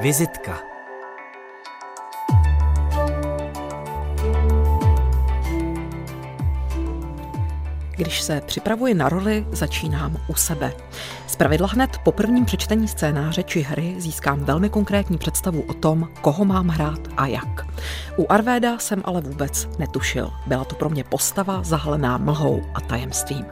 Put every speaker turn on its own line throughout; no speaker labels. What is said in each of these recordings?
Vizitka
Když se připravuji na roli, začínám u sebe. Zpravidla hned po prvním přečtení scénáře či hry získám velmi konkrétní představu o tom, koho mám hrát a jak. U Arvéda jsem ale vůbec netušil. Byla to pro mě postava zahalená mlhou a tajemstvím.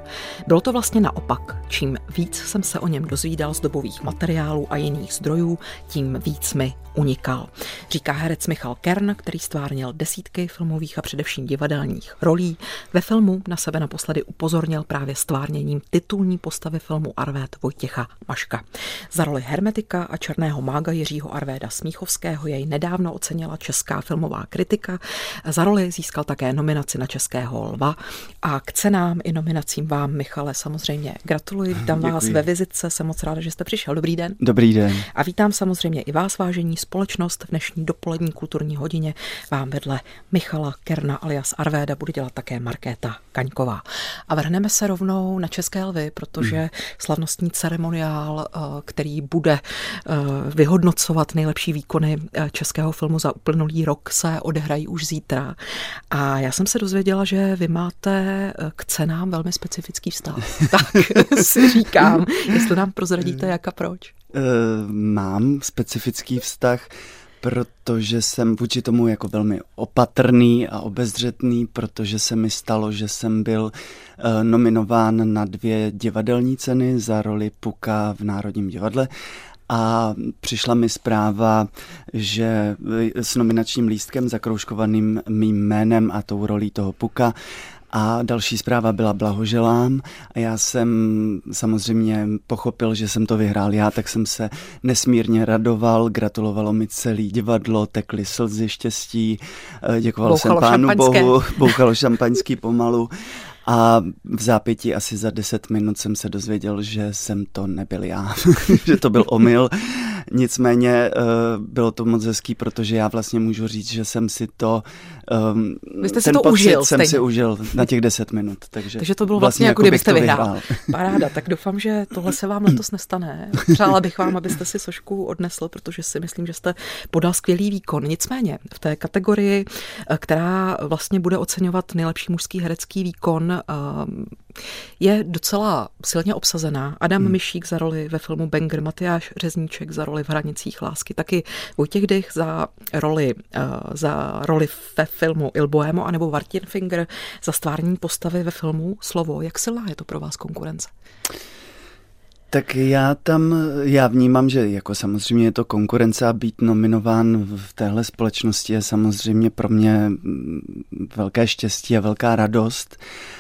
Bylo to vlastně naopak. Čím víc jsem se o něm dozvídal z dobových materiálů a jiných zdrojů, tím víc mi unikal. Říká herec Michal Kern, který stvárnil desítky filmových a především divadelních rolí. Ve filmu na sebe naposledy upozornil právě stvárněním titulní postavy filmu Arvéd Vojtěcha Maška. Za roli hermetika a černého mága Jiřího Arvéda Smíchovského jej nedávno ocenila česká filmová kritika. Za roli získal také nominaci na Českého lva a k cenám i nominacím vám, Michale, samozřejmě gratuluji. Vítám Děkuji. vás ve vizitce, jsem moc ráda, že jste přišel. Dobrý den.
Dobrý den.
A vítám samozřejmě i vás, vážení společnost. V dnešní dopolední kulturní hodině vám vedle Michala Kerna alias Arvéda bude dělat také Markéta Kaňková. A vrhneme se rovnou na České lvy, protože hmm. slavnostní ceremoniál, eh, který bude eh, vyhodnocovat nejlepší výkony eh, českého filmu za uplynulý rok, se odehrají už zítra. A já jsem se dozvěděla, že vy máte k cenám velmi specifický vztah. tak si říkám, jestli nám prozradíte, jak a proč.
Mám specifický vztah protože jsem vůči tomu jako velmi opatrný a obezřetný, protože se mi stalo, že jsem byl eh, nominován na dvě divadelní ceny za roli Puka v Národním divadle a přišla mi zpráva, že eh, s nominačním lístkem zakroužkovaným mým jménem a tou rolí toho Puka. A další zpráva byla blahoželám. A já jsem samozřejmě pochopil, že jsem to vyhrál já, tak jsem se nesmírně radoval, gratulovalo mi celý divadlo, tekly slzy štěstí, eh, děkoval
Bouchalo
jsem pánu
šampaňské.
bohu, bouchalo šampaňský pomalu a v zápěti asi za deset minut jsem se dozvěděl, že jsem to nebyl já, že to byl omyl. Nicméně eh, bylo to moc hezký, protože já vlastně můžu říct, že jsem si to
Um, Vy jste
si
to užil
jsem stejně. si užil na těch deset minut. Takže,
takže to bylo vlastně, vlastně jako kdybyste vyhrál. vyhrál. Paráda, tak doufám, že tohle se vám letos nestane. Přála bych vám, abyste si sošku odnesl, protože si myslím, že jste podal skvělý výkon. Nicméně v té kategorii, eh, která vlastně bude oceňovat nejlepší mužský herecký výkon, je docela silně obsazená. Adam hmm. Myšík za roli ve filmu Banger, Matyáš Řezníček za roli v Hranicích lásky, taky Vojtěch Dych za roli, uh, za roli ve filmu Il Bohemo, anebo Martin Finger za stvární postavy ve filmu Slovo. Jak silná je to pro vás konkurence?
Tak já tam, já vnímám, že jako samozřejmě je to konkurence a být nominován v téhle společnosti je samozřejmě pro mě velké štěstí a velká radost. Ehm,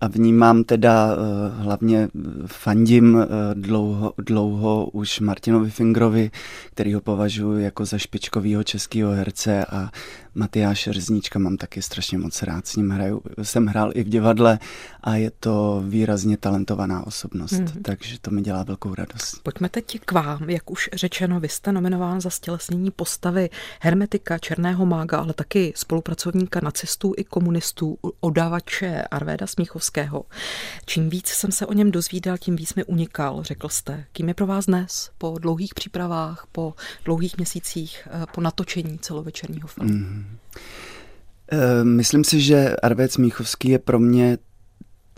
a vnímám teda eh, hlavně fandím eh, dlouho, dlouho už Martinovi Fingrovi, který ho považuji jako za špičkového českého herce a Matyáše Řezníčka mám taky strašně moc rád. S ním hraju, jsem hrál i v divadle a je to výrazně talentovaná osobnost, mm-hmm. takže to mi dělá velkou radost.
Pojďme teď k vám. Jak už řečeno, vy jste nominován za stělesnění postavy hermetika, černého mága, ale taky spolupracovníka nacistů i komunistů, odávače Arvéda Smíchovského. Čím víc jsem se o něm dozvídal, tím víc mi unikal, řekl jste. Kým je pro vás dnes po dlouhých přípravách, po dlouhých měsících, eh, po natočení celovečerního filmu? Mm-hmm.
Myslím si, že Arvéd Míchovský je pro mě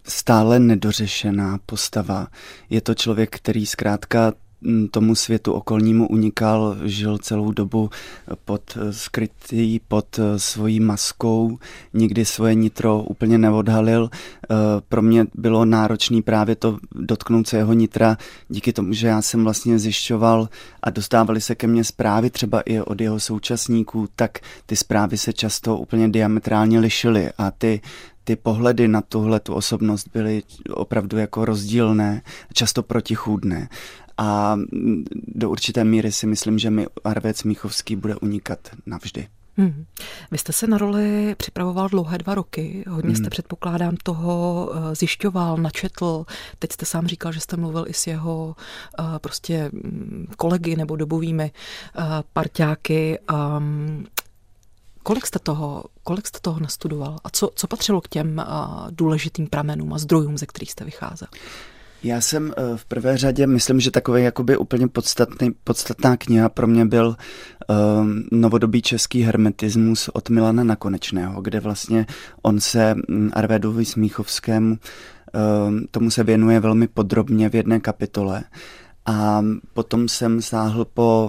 stále nedořešená postava. Je to člověk, který zkrátka tomu světu okolnímu unikal, žil celou dobu pod eh, skrytý, pod eh, svojí maskou, nikdy svoje nitro úplně neodhalil. Eh, pro mě bylo náročné právě to dotknout se jeho nitra, díky tomu, že já jsem vlastně zjišťoval a dostávali se ke mně zprávy třeba i od jeho současníků, tak ty zprávy se často úplně diametrálně lišily a ty ty pohledy na tuhle tu osobnost byly opravdu jako rozdílné, často protichůdné a do určité míry si myslím, že mi Arvec Míchovský bude unikat navždy. Hmm.
Vy jste se na roli připravoval dlouhé dva roky, hodně jste hmm. předpokládám toho eh, zjišťoval, načetl, teď jste sám říkal, že jste mluvil i s jeho uh, prostě mm, kolegy nebo dobovými uh, parťáky. Um, kolik jste toho, kolik jste toho nastudoval a co, co patřilo k těm důležitým pramenům a zdrojům, ze kterých jste vycházel?
Já jsem eh, v prvé řadě, myslím, že takový jakoby úplně podstatný, podstatná kniha pro mě byl um, novodobý český hermetismus od Milana Nakonečného, kde vlastně on se mm, Arvédovi Smíchovskému um, tomu se věnuje velmi podrobně v jedné kapitole. A potom jsem sáhl po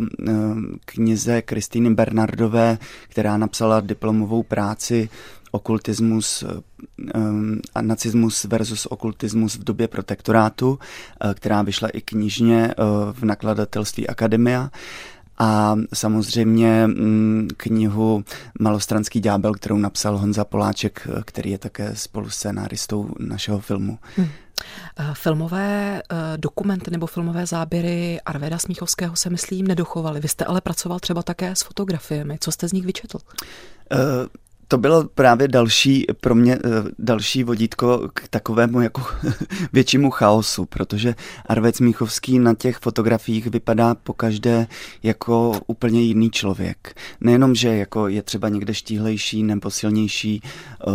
knize Kristýny Bernardové, která napsala diplomovou práci okultismus a nacismus versus okultismus v době protektorátu, eh, která vyšla i knižně eh, v nakladatelství Akademia a samozřejmě mm, knihu Malostranský ďábel, kterou napsal Honza Poláček, eh, který je také spoluscénáristou našeho filmu. Hmm.
Filmové dokumenty nebo filmové záběry Arveda Smíchovského se myslím nedochovaly. Vy jste ale pracoval třeba také s fotografiemi. Co jste z nich vyčetl? Uh,
to bylo právě další pro mě eh, další vodítko k takovému jako většímu chaosu, protože Arvec Míchovský na těch fotografiích vypadá po každé jako úplně jiný člověk. Nejenom, že jako je třeba někde štíhlejší nebo silnější, uh,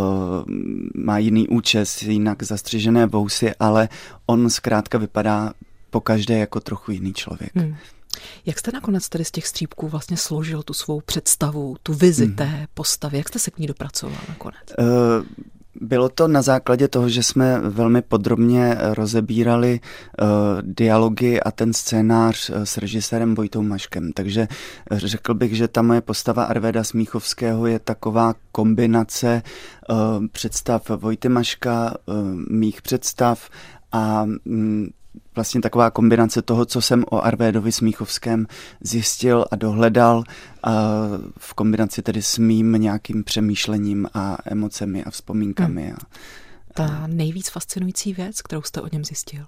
má jiný účes, jinak zastřižené vousy, ale on zkrátka vypadá po každé jako trochu jiný člověk. Hmm.
Jak jste nakonec tedy z těch střípků vlastně složil tu svou představu, tu vizi hmm. té postavy? Jak jste se k ní dopracoval nakonec? Uh,
bylo to na základě toho, že jsme velmi podrobně rozebírali uh, dialogy a ten scénář uh, s režisérem Vojtou Maškem. Takže řekl bych, že ta moje postava Arveda Smíchovského je taková kombinace uh, představ Vojty Maška, uh, mých představ a um, vlastně taková kombinace toho, co jsem o Arvédovi Smíchovském zjistil a dohledal a v kombinaci tedy s mým nějakým přemýšlením a emocemi a vzpomínkami. Hmm. A,
Ta nejvíc fascinující věc, kterou jste o něm zjistil?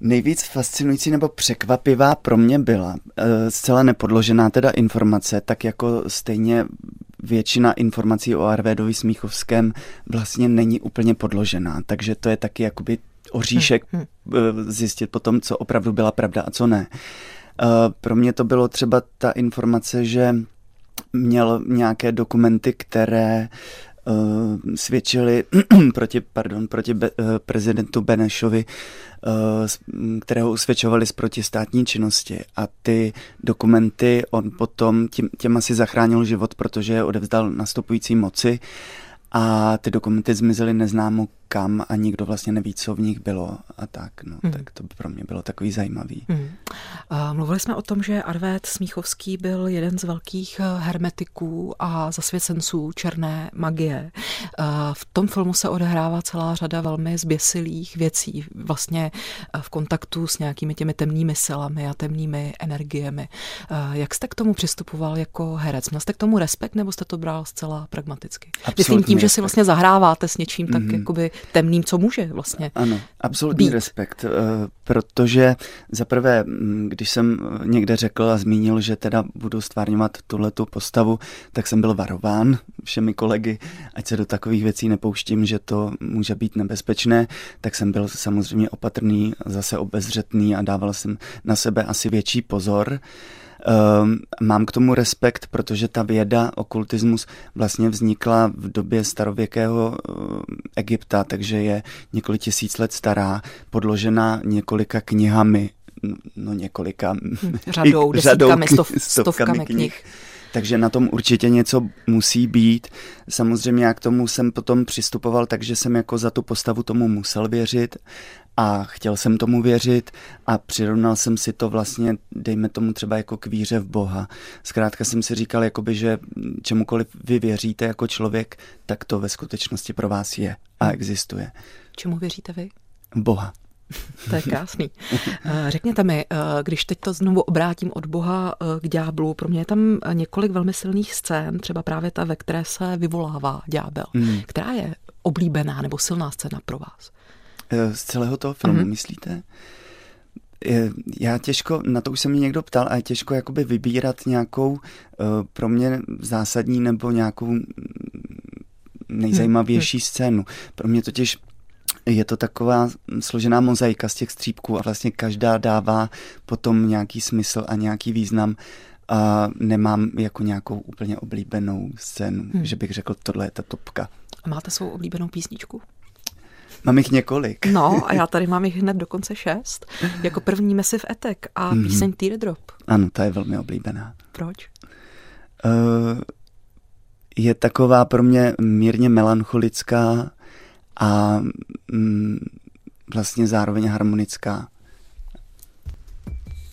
Nejvíc fascinující nebo překvapivá pro mě byla e, zcela nepodložená teda informace, tak jako stejně většina informací o Arvédovi Smíchovském vlastně není úplně podložená, takže to je taky jakoby oříšek hmm, zjistit potom, co opravdu byla pravda a co ne. Eh, pro mě to bylo třeba ta informace, že měl nějaké dokumenty, které uh, svědčili proti, pardon, proti be, uh, prezidentu Benešovi, uh, kterého usvědčovali z protistátní činnosti. A ty dokumenty on potom tím, těm si zachránil život, protože je odevzdal nastupující moci a ty dokumenty zmizely neznámo kam a nikdo vlastně neví, co v nich bylo a tak. No, mm. Tak to pro mě bylo takový zajímavý. Mm.
A mluvili jsme o tom, že Arvét Smíchovský byl jeden z velkých eh, hermetiků a zasvěcenců černé magie. A v tom filmu se odehrává celá řada velmi zběsilých věcí, vlastně eh, v kontaktu s nějakými těmi temnými silami a temnými energiemi. Jak jste k tomu přistupoval jako herec? Měl jste k tomu respekt nebo jste to bral zcela pragmaticky? Absolutně Myslím tím. Že si vlastně zahráváte s něčím mm-hmm. tak mhm. jakoby temným, co může vlastně
Ano, absolutní být. respekt, eh, protože za prvé, mm, když jsem někde řekl a zmínil, že teda budu stvárňovat tuhletu postavu, tak jsem byl varován všemi kolegy, ať se do takových věcí nepouštím, že to může být nebezpečné, tak jsem byl samozřejmě opatrný, zase obezřetný a dával jsem na sebe asi větší pozor. Mám k tomu respekt, protože ta věda, okultismus vlastně vznikla v době starověkého eh, Egypta, takže je několik tisíc let stará, podložena několika knihami, no několika...
Hm, řadou, desítkami, stov, stovkami, stovkami knih. knih.
Takže na tom určitě něco musí být. Samozřejmě já k tomu jsem potom přistupoval, takže jsem jako za tu postavu tomu musel věřit a chtěl jsem tomu věřit a přirovnal jsem si to vlastně, dejme tomu třeba jako k víře v Boha. Zkrátka jsem si říkal, jakoby, že čemukoliv vy věříte jako člověk, tak to ve skutečnosti pro vás je a hmm. existuje.
Čemu věříte vy?
Boha.
To je krásný. Eh, řekněte mi, eh, když teď to znovu obrátím od Boha eh, k ďáblu, pro mě je tam několik velmi silných scén, třeba právě ta, ve které se vyvolává ďábel. Hmm. Která je oblíbená nebo silná scéna pro vás?
Z celého toho filmu, mm-hmm. myslíte? Já těžko, na to už se mě někdo ptal, a je těžko jakoby vybírat nějakou pro mě zásadní nebo nějakou nejzajímavější hmm. scénu. Pro mě totiž je to taková složená mozaika z těch střípků a vlastně každá dává potom nějaký smysl a nějaký význam a nemám jako nějakou úplně oblíbenou scénu, hmm. že bych řekl, tohle je ta topka.
A máte svou oblíbenou písničku?
Mám jich několik.
No a já tady mám jich hned dokonce šest. Jako první Massive Attack a mm-hmm. píseň Teardrop.
Ano, ta je velmi oblíbená.
Proč?
Uh, je taková pro mě mírně melancholická a mm, vlastně zároveň harmonická.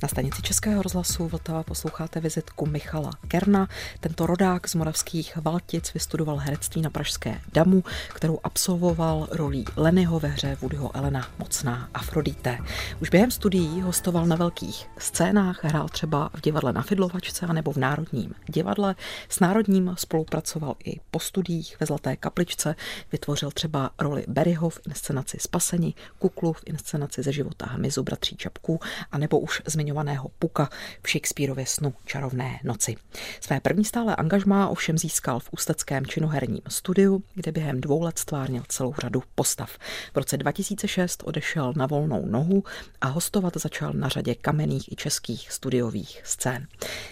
Na stanici Českého rozhlasu Vltava posloucháte vizitku Michala Kerna. Tento rodák z moravských Valtic vystudoval herectví na Pražské damu, kterou absolvoval rolí Lenyho ve hře Woodyho Elena Mocná Afrodite. Už během studií hostoval na velkých scénách, hrál třeba v divadle na Fidlovačce nebo v Národním divadle. S Národním spolupracoval i po studiích ve Zlaté kapličce, vytvořil třeba roli Berryho v inscenaci Spaseni, Kuklu v inscenaci ze života hmyzu bratří Čapků a nebo už zmiňoval zmiňovaného Puka v Shakespeareově snu Čarovné noci. Své první stále angažmá ovšem získal v ústeckém činoherním studiu, kde během dvou let stvárnil celou řadu postav. V roce 2006 odešel na volnou nohu a hostovat začal na řadě kamenných i českých studiových scén.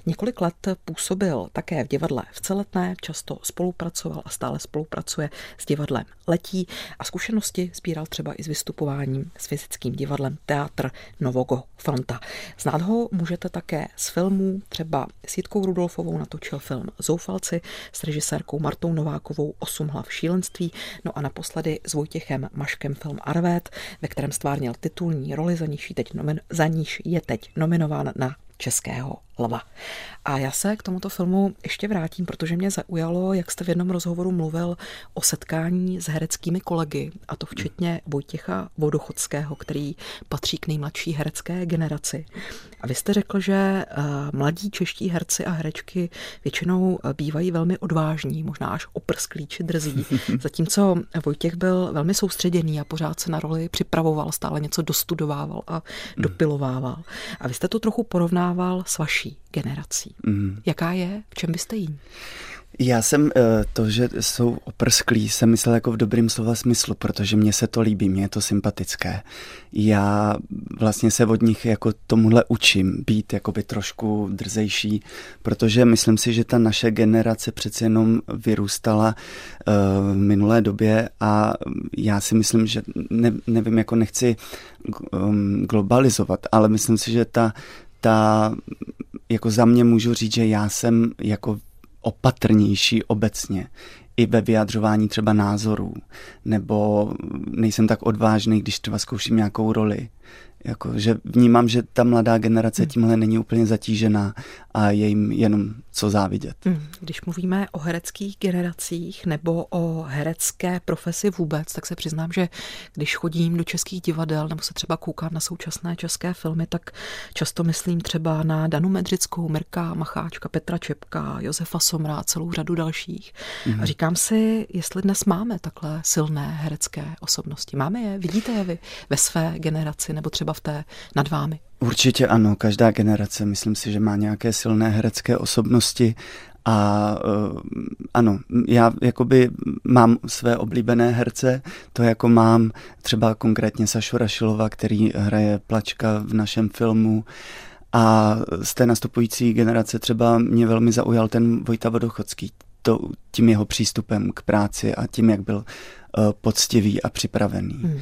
Několik let působil také v divadle v Celetné, často spolupracoval a stále spolupracuje s divadlem Letí a zkušenosti sbíral třeba i s vystupováním s fyzickým divadlem Teatr Novogo Fronta. Znát ho můžete také z filmů, třeba s Jitkou Rudolfovou natočil film Zoufalci s režisérkou Martou Novákovou Osm hlav šílenství, no a naposledy s Vojtěchem Maškem film Arvét, ve kterém stvárnil titulní roli, za níž, teď nomin, za níž je teď nominován na Českého lva. A já se k tomuto filmu ještě vrátím, protože mě zaujalo, jak jste v jednom rozhovoru mluvil o setkání s hereckými kolegy, a to včetně Vojtěcha Vodochodského, který patří k nejmladší herecké generaci. A vy jste řekl, že eh, mladí čeští herci a herečky většinou eh, bývají velmi odvážní, možná až oprsklí či drzí, zatímco Vojtěch byl velmi soustředěný a pořád se na roli připravoval, stále něco dostudovával a dopilovával. A vy jste to trochu porovnával s vaší generací. Mm. Jaká je? V čem byste jí?
Já jsem eh, to, že jsou oprsklí, jsem myslel jako v dobrým slova smyslu, protože mně se to líbí, mně je to sympatické. Já vlastně se od nich jako tomuhle učím, být jakoby trošku drzejší, protože myslím si, že ta naše generace přece jenom vyrůstala uh, v minulé době a já si myslím, že ne, nevím, jako nechci um, globalizovat, ale myslím si, že ta, ta jako za mě můžu říct, že já jsem jako opatrnější obecně i ve vyjadřování třeba názorů, nebo nejsem tak odvážný, když třeba zkouším nějakou roli. Jako, že vnímám, že ta mladá generace hmm. tímhle není úplně zatížená a je jim jenom co závidět. Hmm.
Když mluvíme o hereckých generacích nebo o herecké profesi vůbec, tak se přiznám, že když chodím do českých divadel nebo se třeba koukám na současné české filmy, tak často myslím třeba na Danu Medřickou, Mirka Macháčka, Petra Čepka, Josefa Somra, celou řadu dalších. Hmm. A říkám si, jestli dnes máme takhle silné herecké osobnosti. Máme je? Vidíte je vy ve své generaci nebo třeba v té nad vámi?
Určitě ano, každá generace, myslím si, že má nějaké silné herecké osobnosti a uh, ano, já jakoby mám své oblíbené herce, to jako mám třeba konkrétně Sašu Rašilova, který hraje Plačka v našem filmu a z té nastupující generace třeba mě velmi zaujal ten Vojta Vodochodský, to, tím jeho přístupem k práci a tím, jak byl uh, poctivý a připravený. Hmm.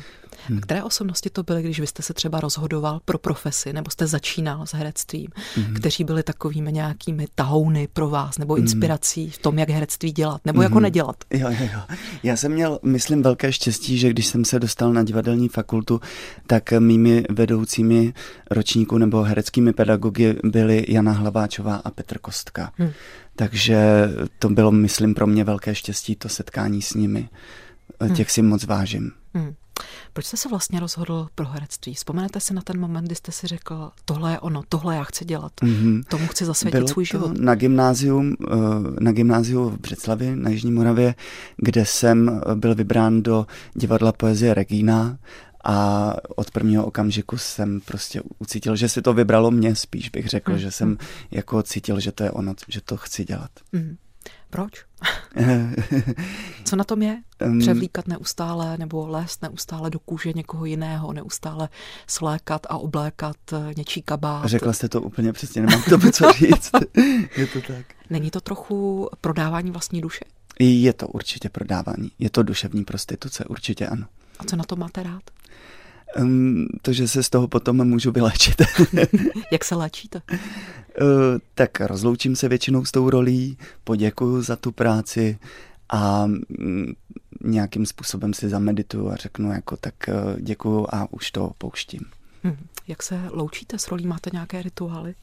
Hmm. Které osobnosti to byly, když vy jste se třeba rozhodoval pro profesi, nebo jste začínal s herectvím, hmm. kteří byli takovými nějakými tahouny pro vás, nebo hmm. inspirací v tom, jak herectví dělat, nebo hmm. jako nedělat?
Jo, jo, jo. Já jsem měl, myslím, velké štěstí, že když jsem se dostal na divadelní fakultu, tak mými vedoucími ročníků nebo hereckými pedagogy byly Jana Hlaváčová a Petr Kostka. Hmm. Takže to bylo, myslím, pro mě velké štěstí, to setkání s nimi. Těch hmm. si moc vážím. Hmm.
Proč jste se vlastně rozhodl pro herectví? Vzpomenete si na ten moment, kdy jste si řekl, tohle je ono, tohle já chci dělat, mm-hmm. tomu chci zasvětit
Bylo
svůj život?
na gymnázium, eh, na gymnáziu v Břeclavi na Jižní Moravě, kde jsem byl vybrán do divadla poezie Regína a od prvního okamžiku jsem prostě ucítil, že si to vybralo mě spíš, bych řekl, mm. že jsem mhm. jako cítil, že to je ono, že to chci dělat. Mm.
Proč? Co na tom je? Převlíkat neustále nebo lézt neustále do kůže někoho jiného, neustále slékat a oblékat eh, něčí kabát.
Řekla jste to úplně přesně, nemám to co říct. je to tak.
Není to trochu prodávání vlastní duše?
Je to určitě prodávání. Je to duševní prostituce, určitě ano.
A co na to máte rád?
Um, to, že se z toho potom můžu vylečit.
Jak se léčíte? Uh,
tak rozloučím se většinou s tou rolí, poděkuju za tu práci a um, nějakým způsobem si zamedituju a řeknu jako tak uh, děkuju a už to pouštím.
Hmm. Jak se loučíte s rolí? Máte nějaké rituály?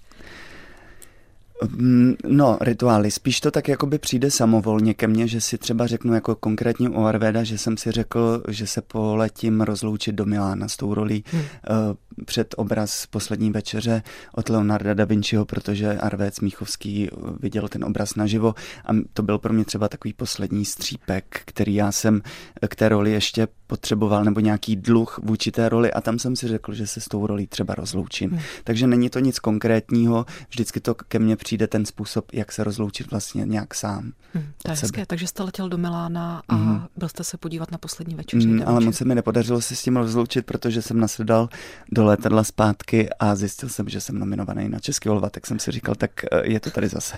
Mm, no, rituály. Spíš to tak jakoby přijde samovolně ke mně, že si třeba řeknu jako konkrétně u Arveda, že jsem si řekl, že se poletím rozloučit do Milána s tou rolí hmm. Před obraz poslední večeře od Leonarda da Vinciho, protože Arvéd Smíchovský viděl ten obraz naživo a to byl pro mě třeba takový poslední střípek, který já jsem k té roli ještě potřeboval, nebo nějaký dluh vůči té roli a tam jsem si řekl, že se s tou rolí třeba rozloučím. Hmm. Takže není to nic konkrétního, vždycky to ke mně přijde ten způsob, jak se rozloučit vlastně nějak sám.
Hmm, to je hezké, takže jste letěl do Milána a hmm. byl jste se podívat na poslední večeři.
Hmm, ale moc se mi nepodařilo se s tím rozloučit, protože jsem nasedal do letadla zpátky a zjistil jsem, že jsem nominovaný na Český olva, tak jsem si říkal, tak eh, je to tady zase.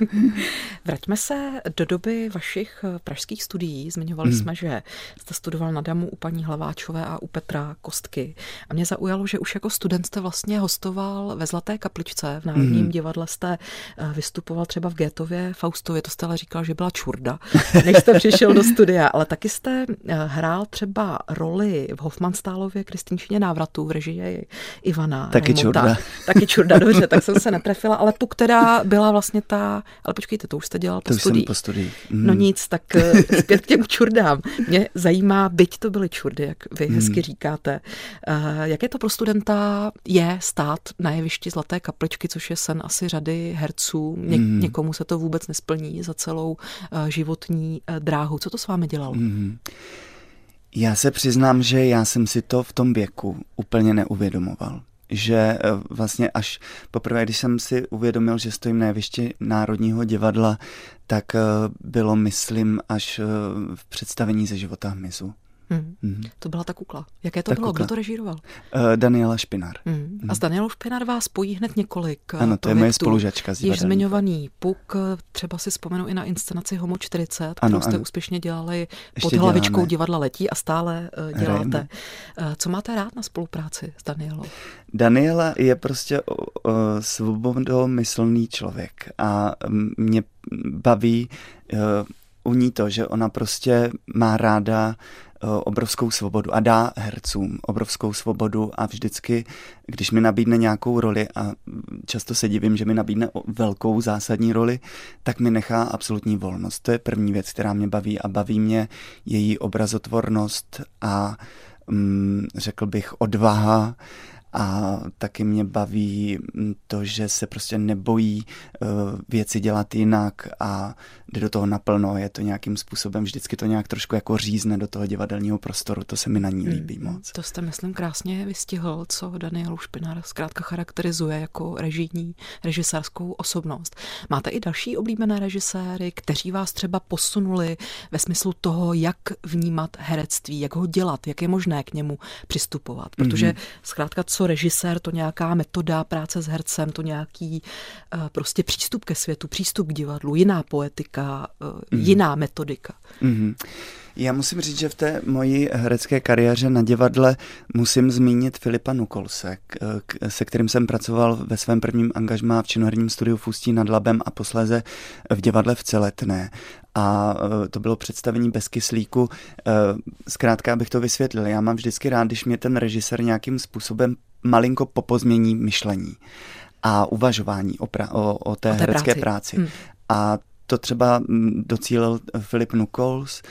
Vraťme se do doby vašich eh, pražských studií. Zmiňovali hmm. jsme, že jste studoval na Damu u paní Hlaváčové a u Petra Kostky. A mě zaujalo, že už jako student jste vlastně hostoval ve Zlaté kapličce v Národním hmm. divadle jste eh, vystupoval třeba v Gétově, Faustově, to jste ale říkal, že byla čurda, než jste přišel do studia, ale taky jste hrál třeba roli v Hofmanstálově Kristýnčině návratu v režii Ivana.
Taky Rejmonta. čurda.
Taky čurda, dobře, tak jsem se netrefila, ale tu, která byla vlastně ta, ale počkejte, to už jste dělal po
to po studii.
Mm. No nic, tak eh, zpět k těm čurdám. Mě zajímá, byť to byly čurdy, jak vy mm. hezky říkáte, jak je to pro studenta je stát na jevišti Zlaté kapličky, což je sen asi řady herců. Ně, mm. Někomu se to vůbec nesplní za celou uh, životní uh, dráhu. Co to s vámi dělalo? Mm.
Já se přiznám, že já jsem si to v tom věku úplně neuvědomoval že eh, vlastně až poprvé, když jsem si uvědomil, že stojím na jevišti Národního divadla, tak bylo, myslím, až v představení ze života hmyzu.
Hmm. Hmm. To byla ta kukla. Jaké to ta bylo? Kukla. Kdo to režíroval?
Uh, Daniela Špinar.
Hmm. A s Danielou Špinar vás spojí hned několik
eh, Ano, to je moje spolužačka z
Již zmiňovaný Puk, třeba si vzpomenu i na inscenaci Homo 40, ano, kterou jste ano. úspěšně dělali Ještě pod hlavičkou děláme. divadla Letí a stále uh, děláte. Hrajeme. Co máte rád na spolupráci s Danielou?
Daniela je prostě uh, svobodomyslný člověk a mě baví uh, u ní to, že ona prostě má ráda Eh, obrovskou svobodu a dá hercům obrovskou svobodu a vždycky, když mi nabídne nějakou roli a často se divím, že mi nabídne velkou zásadní roli, tak mi nechá absolutní volnost. To je první věc, která mě baví a baví mě její obrazotvornost a mm, řekl bych odvaha a taky mě baví to, že se prostě nebojí uh, věci dělat jinak a jde do toho naplno, je to nějakým způsobem, vždycky to nějak trošku jako řízne do toho divadelního prostoru, to se mi na ní hmm, líbí hmm, moc.
To jste, myslím, krásně vystihl, co Daniel Špinár zkrátka charakterizuje jako režijní, režisérskou osobnost. Máte i další oblíbené režiséry, kteří vás třeba posunuli ve smyslu toho, jak vnímat herectví, jak ho dělat, jak je možné k němu přistupovat, protože mm-hmm. zkrátka co režisér, to nějaká metoda práce s hercem, to nějaký uh, prostě přístup ke světu, přístup k divadlu, jiná poetika, mm-hmm. jiná metodika. Mm-hmm.
Já musím říct, že v té mojí herecké kariéře na divadle musím zmínit Filipa Nukolse, se kterým jsem pracoval ve svém prvním angažmá v činoherním studiu Fustí nad Labem a posléze v divadle v Celetné a e, to bylo představení bez kyslíku. E, zkrátka, abych to vysvětlil, já mám vždycky rád, když mě ten režisér nějakým způsobem malinko popozmění myšlení a uvažování o, pra- o, o té o té herecké práci. práci. Hmm. A to třeba docílil Filip Nukols,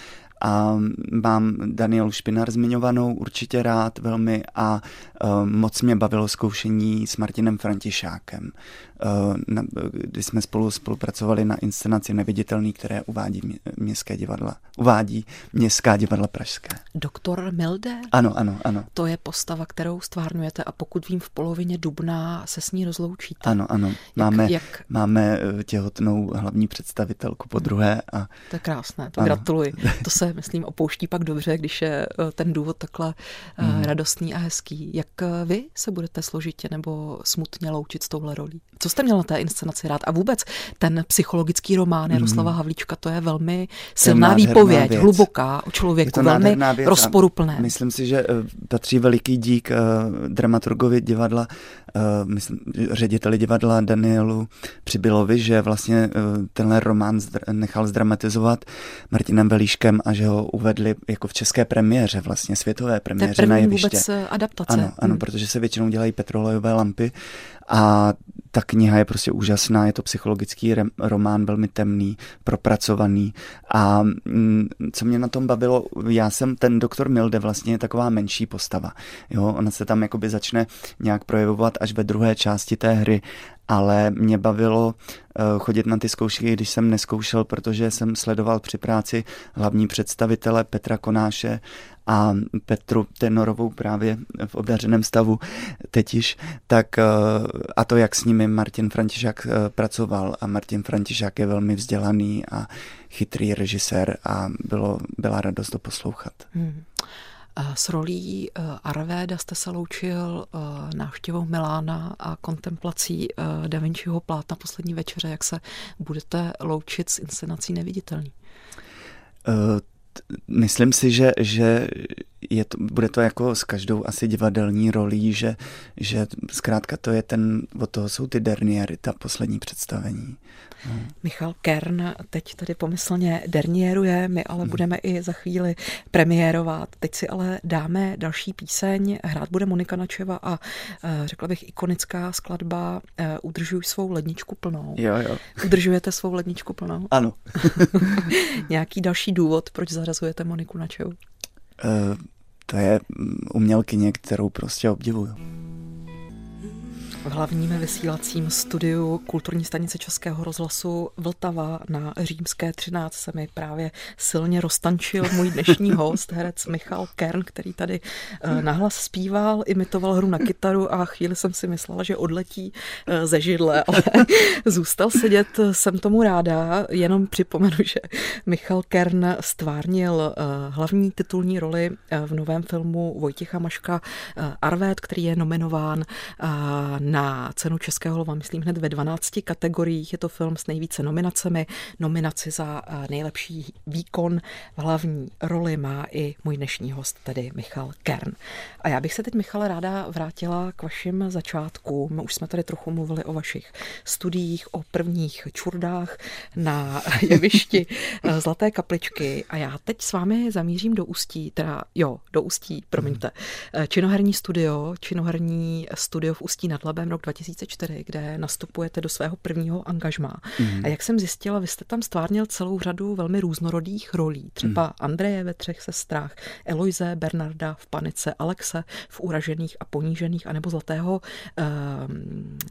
a mám Danielu Špinar zmiňovanou určitě rád velmi a moc mě bavilo zkoušení s Martinem Františákem. Uh, kdy jsme spolu spolupracovali na inscenaci Neviditelný, které uvádí městské divadla, uvádí městská divadla pražské.
Doktor Milde?
Ano, ano, ano.
To je postava, kterou stvárňujete a pokud vím, v polovině dubna se s ní rozloučíte.
Ano, ano. Máme, jak, jak... máme eh, těhotnou hlavní představitelku po druhé. A...
To je krásné, to ano. gratuluji. To se, myslím, opouští pak dobře, když je ten důvod takhle mm. radostný a hezký. Jak vy se budete složitě nebo smutně loučit s touhle rolí? Co Co jste měl na té inscenaci rád? A vůbec ten psychologický román Jaroslava mm. Havlíčka, to je velmi silná výpověď, věc. hluboká o člověku, velmi rozporuplné.
Myslím si, že patří veliký dík uh, dramaturgovi divadla, uh, myslím, řediteli divadla Danielu Přibylovi, že vlastně uh, tenhle román zdr- nechal zdramatizovat Martinem Velíškem a že ho uvedli jako v české premiéře, vlastně světové premiéře
na
jeviště.
vůbec adaptace.
Ano, ano, hmm. protože se většinou dělají petrolejové lampy a ta kniha je prostě úžasná, je to psychologický román, velmi temný, propracovaný. A mm, co mě na tom bavilo, já jsem ten doktor Milde vlastně je taková menší postava, jo, ona se tam jakoby začne nějak projevovat až ve druhé části té hry ale mě bavilo eh, chodit na ty zkoušky, když jsem neskoušel, protože jsem sledoval při práci hlavní představitele Petra Konáše a Petru Tenorovou právě v obdařeném stavu teď již, tak eh, a to, jak s nimi Martin Františák eh, pracoval a Martin Františák je velmi vzdělaný a chytrý režisér a bylo, byla radost to poslouchat. Hmm.
S rolí eh, Arvéda jste se loučil eh, návštěvou Milána a kontemplací eh, Da Vinciho plátna poslední večeře. Jak se budete loučit s inscenací Neviditelný?
Myslím si, že, že je to, bude to jako s každou asi divadelní rolí, že, že zkrátka to je ten, od toho jsou ty derniery, ta poslední představení.
No. Michal Kern teď tady pomyslně derniéruje, my ale hmm. budeme i za chvíli premiérovat. Teď si ale dáme další píseň, hrát bude Monika Načeva a eh, řekla bych ikonická skladba eh, Udržuj svou ledničku plnou.
Jo, jo.
Udržujete svou ledničku plnou?
Ano.
Nějaký další důvod, proč zarazujete Moniku Načevu? Uh,
to je umělkyně, kterou prostě obdivuju.
V hlavním vysílacím studiu kulturní stanice Českého rozhlasu Vltava na Římské 13 se mi právě silně roztančil můj dnešní host, herec Michal Kern, který tady eh, nahlas zpíval, imitoval hru na kytaru a chvíli jsem si myslela, že odletí eh, ze židle, ale zůstal sedět, jsem tomu ráda, jenom připomenu, že Michal Kern stvárnil eh, hlavní titulní roli v novém filmu Vojtěcha Maška Arvét, který je nominován na na cenu Českého lva, myslím hned ve 12 kategoriích. Je to film s nejvíce nominacemi. Nominaci za eh, nejlepší výkon v hlavní roli má i můj dnešní host, tedy Michal Kern. A já bych se teď, Michale, ráda vrátila k vašim začátkům. Už jsme tady trochu mluvili o vašich studiích, o prvních čurdách na jevišti eh, Zlaté kapličky. A já teď s vámi zamířím do Ústí, teda jo, do Ústí, promiňte. Eh, činoherní studio, činoherní studio v Ústí nad Labem rok 2004, kde nastupujete do svého prvního angažmá. Mm. A jak jsem zjistila, vy jste tam stvárnil celou řadu velmi různorodých rolí. Třeba mm. Andreje ve třech sestrách, Eloise, Bernarda v panice, Alexe v uražených a ponížených, anebo zlatého uh,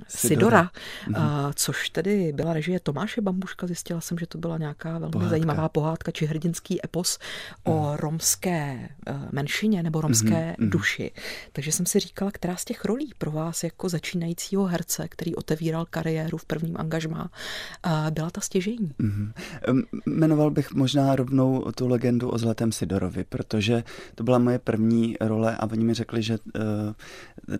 Sidora, mm. uh, což tedy byla režie Tomáše Bambuška. Zjistila jsem, že to byla nějaká velmi pohádka. zajímavá pohádka či hrdinský epos mm. o mhm. romské uh, menšině nebo romské mm. duši. Takže jsem si říkala, která z těch rolí pro vás jako začíná začínajícího herce, který otevíral kariéru v prvním angažmá, byla ta stěžení. Mm-hmm.
Jmenoval bych možná rovnou tu legendu o Zlatém Sidorovi, protože to byla moje první role a oni mi řekli, že uh,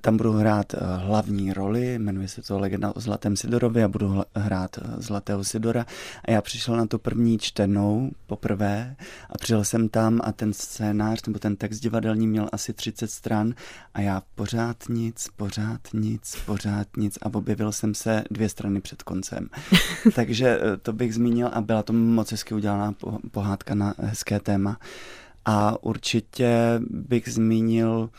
tam budu hrát uh, hlavní roli, jmenuje se to Legenda o Zlatém Sidorovi a budu hrát uh, Zlatého Sidora a já přišel na tu první čtenou poprvé a přijel jsem tam a ten scénář nebo ten text divadelní měl asi 30 stran a já pořád nic, pořád nic, pořád nic a objevil jsem se dvě strany před koncem. Takže eh, to bych zmínil a byla to moc hezky udělaná pohádka na hezké téma. A určitě bych zmínil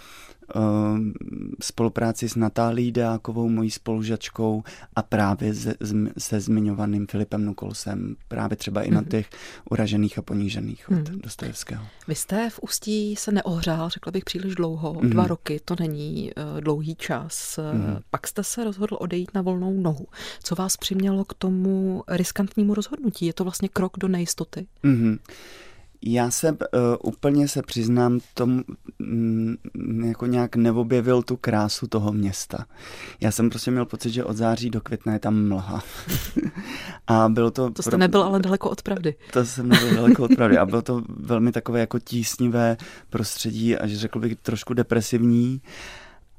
Ehm, spolupráci s Natálí Deákovou, mojí spolužačkou a právě se, se zmiňovaným Filipem Nukolsem, právě třeba i na mhm. těch uražených a ponížených od mm. Dostojevského.
Vy jste v Ústí se neohřál, řekla bych příliš dlouho, mm. dva roky, to není uh, dlouhý čas. Mm. Pak jste se rozhodl odejít na volnou nohu. Co vás přimělo k tomu riskantnímu rozhodnutí? Je to vlastně krok do nejistoty? Mm.
Já se uh, úplně se přiznám tomu, mm, jako nějak neobjevil tu krásu toho města. Já jsem prostě měl pocit, že od září do května je tam mlha. a bylo to...
To jste pro... nebyl ale daleko od pravdy.
To jsem nebyl daleko od pravdy. A bylo to velmi takové jako tísnivé prostředí, až řekl bych trošku depresivní.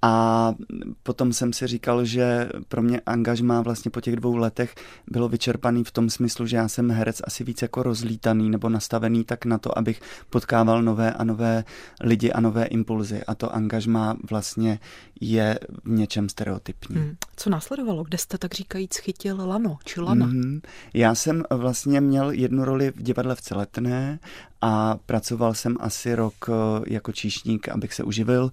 A potom jsem si říkal, že pro mě angažmá vlastně po těch dvou letech bylo vyčerpaný v tom smyslu, že já jsem herec asi víc jako rozlítaný nebo nastavený tak na to, abych potkával nové a nové lidi a nové impulzy. A to angažmá vlastně je v něčem stereotypní. Hmm.
Co následovalo? Kde jste tak říkajíc chytil lano či lana? Hmm.
Já jsem vlastně měl jednu roli v divadle v Celetné a pracoval jsem asi rok eh, jako číšník, abych se uživil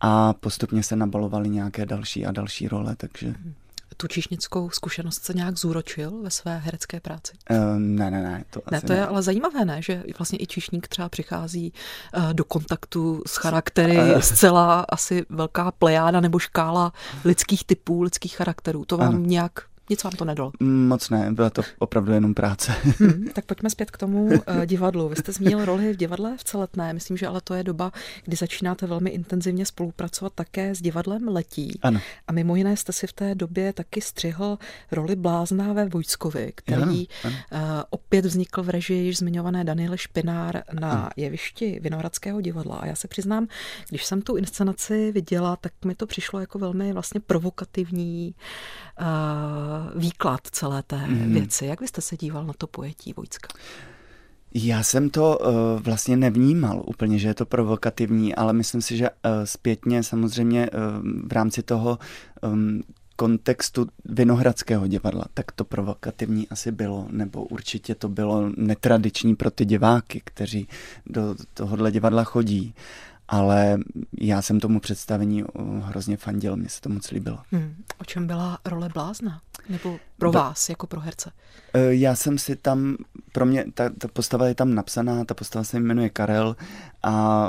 a postupně se nabalovaly nějaké další a další role, takže... Hmm
tu číšnickou zkušenost se nějak zúročil ve své herecké práci?
Uh, ne, ne, ne. To,
ne, to je ne. ale zajímavé, ne? Že vlastně i číšník třeba přichází uh, do kontaktu s charaktery uh, zcela asi velká plejáda nebo škála lidských typů, lidských charakterů. To vám ano. nějak nic vám to nedalo?
Moc ne, byla to opravdu jenom práce.
Hmm, tak pojďme zpět k tomu uh, divadlu. Vy jste zmínil roli v divadle v Celetné. Myslím, že ale to je doba, kdy začínáte velmi intenzivně spolupracovat také s divadlem Letí.
Ano.
A mimo jiné jste si v té době taky střihl roli Blázná ve Vojskovi, který ano, ano. Uh, opět vznikl v režii již zmiňované Daniele Špinár na ano. jevišti Vinohradského divadla. A já se přiznám, když jsem tu inscenaci viděla, tak mi to přišlo jako velmi vlastně provokativní uh, výklad celé té mm. věci. Jak byste se díval na to pojetí vojska?
Já jsem to uh, vlastně nevnímal úplně, že je to provokativní, ale myslím si, že uh, zpětně samozřejmě uh, v rámci toho um, kontextu Vinohradského divadla, tak to provokativní asi bylo, nebo určitě to bylo netradiční pro ty diváky, kteří do tohohle divadla chodí. Ale já jsem tomu představení hrozně fandil, mně se to moc líbilo. Hmm.
O čem byla role blázna? Nebo pro vás, jako pro herce?
E, já jsem si tam, pro mě, ta, ta postava je tam napsaná, ta postava se jmenuje Karel a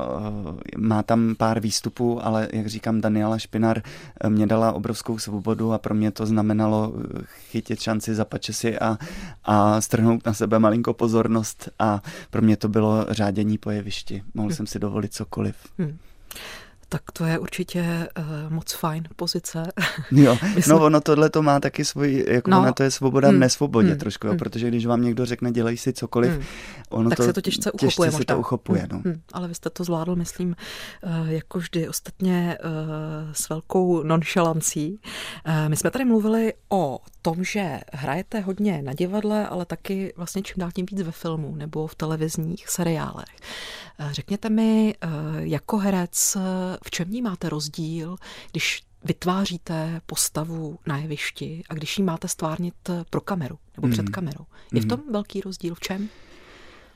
e, má tam pár výstupů, ale jak říkám, Daniela Špinar e, mě dala obrovskou svobodu a pro mě to znamenalo chytit šanci, zapače si a, a strhnout na sebe malinko pozornost a pro mě to bylo řádění po jevišti. Mohl hmm. jsem si dovolit cokoliv. Hmm.
Tak to je určitě uh, moc fajn pozice.
Jo, no ono tohle to má taky svůj, jako no. na to je svoboda mm. v nesvobodě mm. trošku, jo, mm. protože když vám někdo řekne dělej si cokoliv, mm. ono
tak
to,
se to těžce uchopuje
těžce možná. to uchopuje, mm. no.
Mm. Ale vy jste to zvládl, myslím, uh, jako vždy, ostatně uh, s velkou nonchalancí. Uh, my jsme tady mluvili o tom, že hrajete hodně na divadle, ale taky vlastně čím dál tím víc ve filmu nebo v televizních seriálech. Řekněte mi, jako herec, v čem máte rozdíl, když vytváříte postavu na jevišti a když ji máte stvárnit pro kameru nebo před mhm. kamerou. Je v tom mm. velký rozdíl? V čem?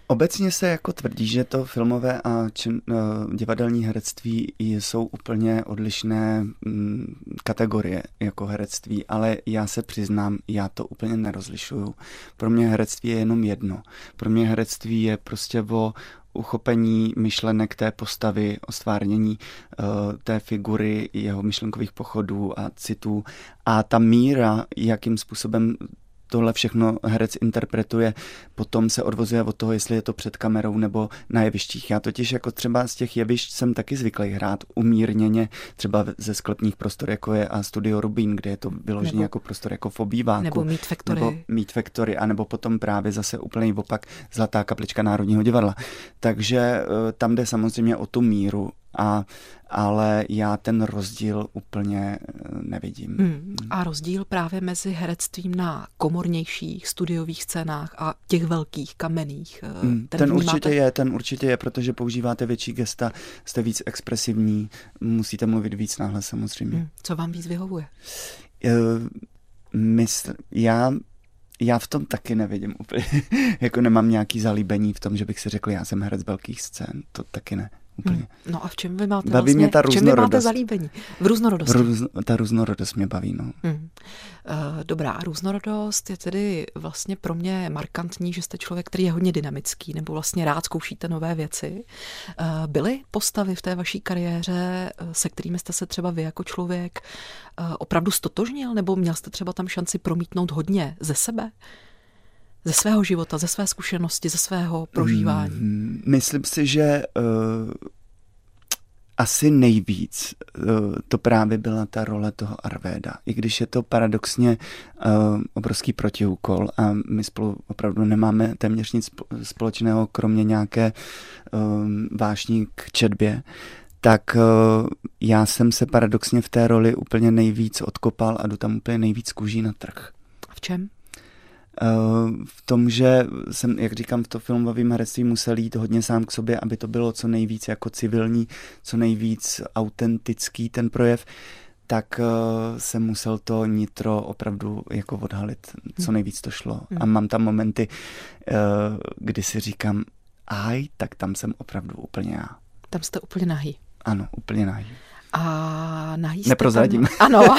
Obecně se jako tvrdí, že to filmové a čin, uh, divadelní herectví jsou úplně odlišné um, kategorie jako herectví, ale já se přiznám, já to úplně nerozlišuju. Pro mě herectví je jenom jedno. Pro mě herectví je prostě o uchopení myšlenek té postavy, o stvárnění uh, té figury, jeho myšlenkových pochodů a citů. A ta míra, jakým způsobem tohle všechno herec interpretuje, potom se odvozuje od toho, jestli je to před kamerou nebo na jevištích. Já totiž jako třeba z těch jevišť jsem taky zvyklý hrát umírněně, třeba ze sklepních prostor, jako je a Studio Rubín, kde je to vyloženě jako prostor jako v obýváku.
Nebo Meet Factory.
Nebo Meet Factory, anebo potom právě zase úplný opak Zlatá kaplička Národního divadla. Takže eh, tam jde samozřejmě o tu míru a, ale já ten rozdíl úplně eh, nevidím. Hmm.
A rozdíl právě mezi herectvím na komornějších studiových scénách a těch velkých kamenných. Eh,
hmm. Ten, ten určitě je, ten určitě je, protože používáte větší gesta, jste víc expresivní, musíte mluvit víc náhle samozřejmě. Hmm.
Co vám víc vyhovuje?
Uh, mysl, já já v tom taky nevidím úplně. jako nemám nějaký zalíbení v tom, že bych si řekl, já jsem herec velkých scén. To taky ne. Úplně.
Hmm. No a v čem vy máte
baví vlastně, mě ta
v čem vy máte zalíbení? V různorodosti. V růz,
ta různorodost mě baví, no. Hmm. Uh,
dobrá, různorodost je tedy vlastně pro mě markantní, že jste člověk, který je hodně dynamický, nebo vlastně rád zkoušíte nové věci. Uh, byly postavy v té vaší kariéře, uh, se kterými jste se třeba vy jako člověk uh, opravdu stotožnil, nebo měl jste třeba tam šanci promítnout hodně ze sebe? Ze svého života, ze své zkušenosti, ze svého prožívání? Mm,
myslím si, že uh, asi nejvíc uh, to právě byla ta role toho Arvéda. I když je to paradoxně uh, obrovský protiúkol a my spolu opravdu nemáme téměř nic společného, kromě nějaké uh, vášní k četbě, tak já jsem se paradoxně v té roli úplně nejvíc odkopal a jdu tam úplně nejvíc kůží na trh.
A v čem?
Uh, v tom, že jsem, jak říkám, v to filmovém herectví musel jít hodně sám k sobě, aby to bylo co nejvíc jako civilní, co nejvíc autentický ten projev, tak uh, jsem musel to nitro opravdu jako odhalit, co hmm. nejvíc to šlo. A mám tam momenty, uh, kdy si říkám, aj, tak tam jsem opravdu úplně já.
Tam jste úplně nahý.
Ano, úplně nahý.
A najíste
Neprozradím.
Tam, ano,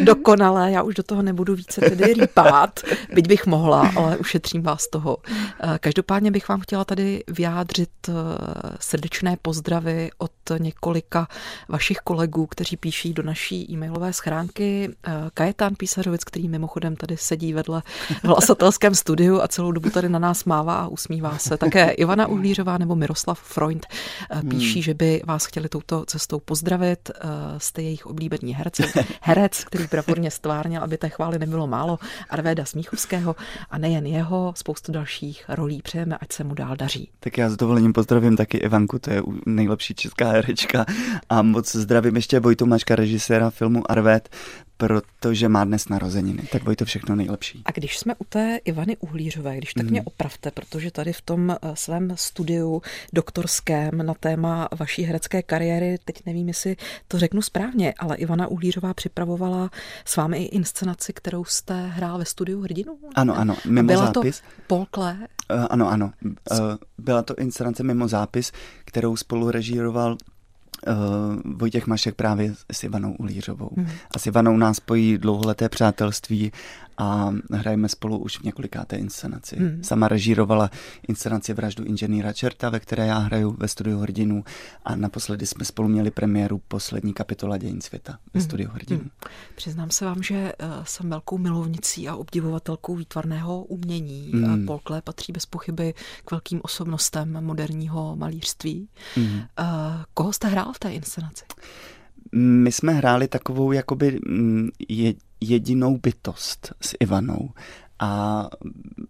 dokonale, já už do toho nebudu více tedy rýpát, byť bych mohla, ale ušetřím vás toho. Eh, každopádně bych vám chtěla tady vyjádřit eh, srdečné pozdravy od několika vašich kolegů, kteří píší do naší e-mailové schránky. Eh, Kajetán Písařovic, který mimochodem tady sedí vedle v hlasatelském studiu a celou dobu tady na nás mává a usmívá se. Také Ivana Uhlířová nebo Miroslav Freund píší, hmm. že by vás chtěli touto cestou pozdravit uh, jste jejich oblíbený herci. Herec, který bravurně stvárnil, aby té chvály nebylo málo, Arvéda Smíchovského a nejen jeho, spoustu dalších rolí přejeme, ať se mu dál daří.
Tak já s dovolením pozdravím taky Ivanku, to je nejlepší česká herečka a moc zdravím ještě Vojtu Mačka, režiséra filmu Arvét, protože má dnes narozeniny. Tak to všechno nejlepší.
A když jsme u té Ivany Uhlířové, když tak mm. mě opravte, protože tady v tom eh, svém studiu doktorském na téma vaší herecké kariéry, teď nevím, jestli to řeknu správně, ale Ivana Uhlířová připravovala s vámi i inscenaci, kterou jste hrál ve studiu Hrdinu?
Ano, ano, mimo
Byla
zápis.
to Paul Uh,
ano, ano. Uh, byla to inscenace mimo zápis, kterou spolu režíroval uh, Vojtěch Mašek právě s Ivanou Ulířovou. Hmm. A s Ivanou nás spojí dlouholeté přátelství a hrajeme spolu už v několikáté inscenaci. Hmm. Sama režírovala inscenaci Vraždu inženýra Čerta, ve které já hraju ve studiu Hrdinu a naposledy jsme spolu měli premiéru poslední kapitola Dějin světa ve hmm. studiu Hrdinu. Hmm.
Přiznám se vám, že uh, jsem velkou milovnicí a obdivovatelkou výtvarného umění. Hmm. Polkle patří bez pochyby k velkým osobnostem moderního malířství. Hmm. Uh, koho jste hrál v té inscenaci?
My jsme hráli takovou jakoby mm, jedinou bytost s Ivanou a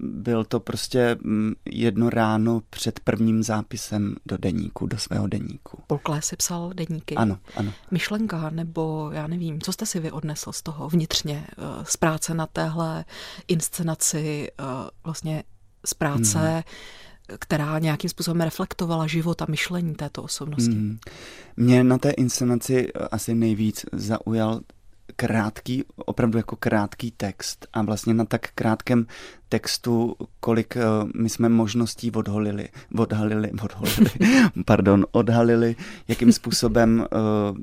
byl to prostě mm, jedno ráno před prvním zápisem do deníku, do svého deníku.
Polklé si psal deníky.
Ano, ano.
Myšlenka, nebo já nevím, co jste si vy odnesl z toho vnitřně, eh, z práce na téhle inscenaci, eh, vlastně z práce hmm která nějakým způsobem reflektovala život a myšlení této osobnosti. Mm.
Mě na té inscenaci asi nejvíc zaujal krátký, opravdu jako krátký text a vlastně na tak krátkém textu, kolik uh, my jsme možností odholili, odhalili, odholili, pardon, odhalili, jakým způsobem uh,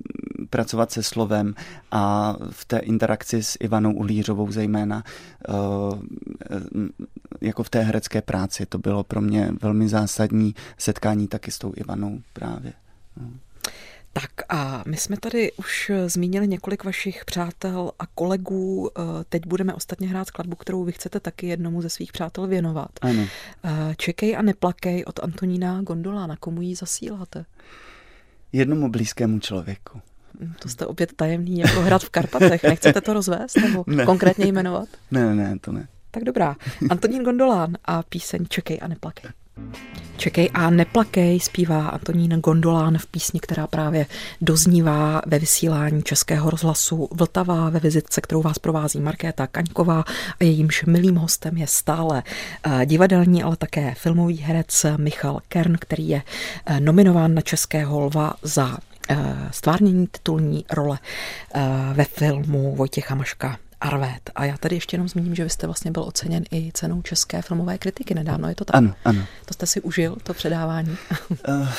pracovat se slovem a v té interakci s Ivanou Ulířovou zejména, uh, jako v té herecké práci, to bylo pro mě velmi zásadní setkání taky s tou Ivanou právě. No.
Tak a my jsme tady už zmínili několik vašich přátel a kolegů. Eh, teď budeme ostatně hrát skladbu, kterou vy chcete taky jednomu ze svých přátel věnovat.
Ano.
Eh, Čekej a neplakej od Antonína Gondola. Na komu ji zasíláte?
Jednomu blízkému člověku.
Hm, to jste opět tajemný jako hrad v Karpatech. Nechcete to rozvést nebo ne. konkrétně jmenovat?
Ne, ne, to ne.
Tak dobrá. Antonín Gondolán a píseň Čekej a neplakej. Čekej a neplakej, zpívá Antonín Gondolán v písni, která právě doznívá ve vysílání Českého rozhlasu Vltava ve vizitce, kterou vás provází Markéta Kaňková a jejímž milým hostem je stále eh, divadelní, ale také filmový herec Michal Kern, který je eh, nominován na Českého lva za eh, stvárnění titulní role ve filmu Vojtěcha Maška Arvet. A já tady ještě jenom zmíním, že vy jste vlastně byl oceněn i cenou české filmové kritiky nedávno, je to tak?
Ano, ano.
To jste si užil, to předávání? Uh.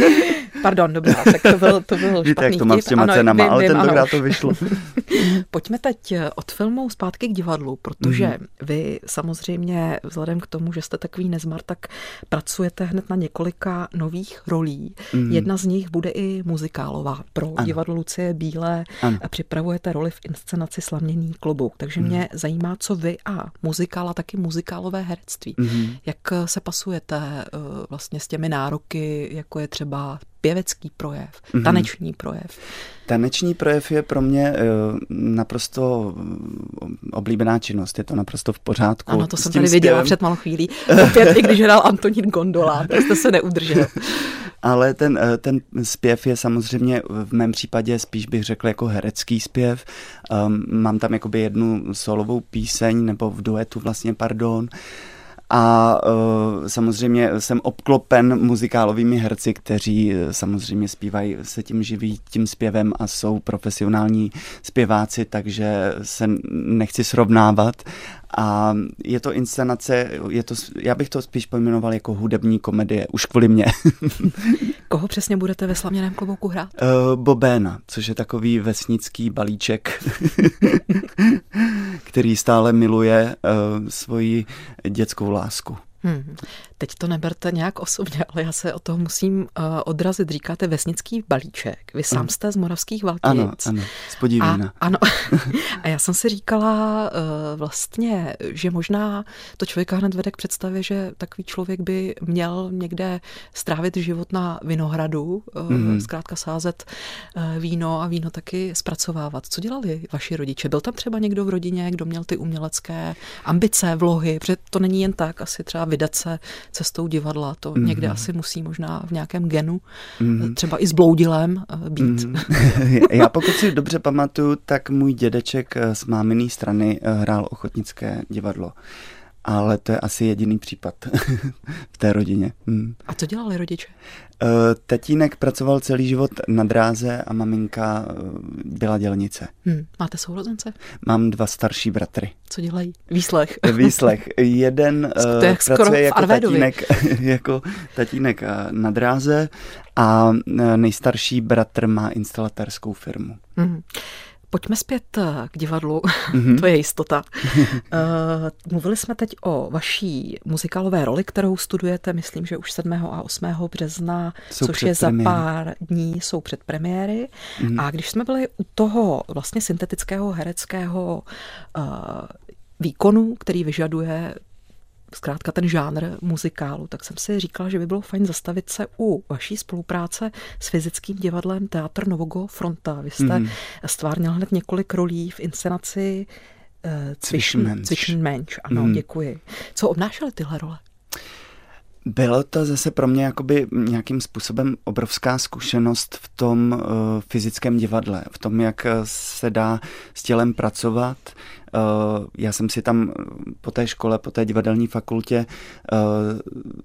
Pardon, dobrá, tak to byl, to byl
Víte, jak to mám s těma ano, cenama, vím, ale vím, tentokrát ano. to vyšlo.
Pojďme teď od filmu zpátky k divadlu, protože mm-hmm. vy samozřejmě vzhledem k tomu, že jste takový nezmar, tak pracujete hned na několika nových rolí. Mm-hmm. Jedna z nich bude i muzikálová pro ano. divadlo Lucie Bílé. Ano. A připravujete roli v inscenaci Slaměný klobouk. Takže mm-hmm. mě zajímá, co vy a muzikál a taky muzikálové herectví. Mm-hmm. Jak se pasujete vlastně s těmi nároky, jako je třeba pěvecký projev, mm-hmm. taneční projev.
Taneční projev je pro mě uh, naprosto eh, oblíbená činnost, je to naprosto v pořádku.
Ano, to jsem tady viděla zpěvem. před malou chvílí. Opět, i když hrál Antonín Gondola, to jste se neudržel.
ale ten, eh, ten zpěv je samozřejmě v mém případě spíš bych řekl jako herecký zpěv. Um, mám tam jakoby jednu solovou píseň, nebo v duetu vlastně, pardon. A uh, samozřejmě jsem obklopen muzikálovými herci, kteří uh, samozřejmě zpívají, se tím živí tím zpěvem a jsou profesionální zpěváci, takže se nechci srovnávat. A je to inscenace, je to, já bych to spíš pojmenoval jako hudební komedie, už kvůli mě.
Koho přesně budete ve slaměném klobouku hrát?
Uh, Bobéna, což je takový vesnický balíček, který stále miluje uh, svoji dětskou lásku.
Hmm. Teď to neberte nějak osobně, ale já se o toho musím uh, odrazit. Říkáte vesnický balíček. Vy sám jste z Moravských Valtic.
Ano, ano, z Podivína.
A, ano. a já jsem si říkala uh, vlastně, že možná to člověka hned vede k představě, že takový člověk by měl někde strávit život na vinohradu, uh, mm-hmm. zkrátka sázet uh, víno a víno taky zpracovávat. Co dělali vaši rodiče? Byl tam třeba někdo v rodině, kdo měl ty umělecké ambice, vlohy? Protože to není jen tak, asi třeba vydat se cestou divadla. To mm-hmm. někde asi musí možná v nějakém genu, mm-hmm. třeba i s bloudilem eh, být.
Mm-hmm. Já pokud si dobře pamatuju, tak můj dědeček eh, z máminý strany hrál ochotnické divadlo ale to je asi jediný případ v té rodině. Hmm.
A co dělali rodiče?
Uh, tatínek pracoval celý život na dráze a maminka uh, byla dělnice.
Hmm. Máte sourozence?
Mám dva starší bratry.
Co dělají? Výslech.
Výslech. Jeden uh, pracuje jako tatínek, jako tatínek na dráze a nejstarší bratr má instalatérskou firmu. Hmm.
Pojďme zpět eh, k divadlu, mm-hmm. to je jistota. uh, mluvili jsme teď o vaší muzikálové roli, kterou studujete, myslím, že už 7. a 8. března, jsou což je za pár dní, jsou před premiéry. Mm-hmm. A když jsme byli u toho vlastně syntetického hereckého uh, výkonu, který vyžaduje zkrátka ten žánr muzikálu, tak jsem si říkala, že by bylo fajn zastavit se u vaší spolupráce s fyzickým divadlem Teatr Novogo Fronta. Vy jste mm. stvárnil hned několik rolí v inscenaci uh, Zwischenmensch. Ano, mm. děkuji. Co obnášely tyhle role?
Bylo to zase pro mě jakoby nějakým způsobem obrovská zkušenost v tom uh, fyzickém divadle, v tom, jak se dá s tělem pracovat, Eh, já jsem si tam po té škole, po té divadelní fakultě eh,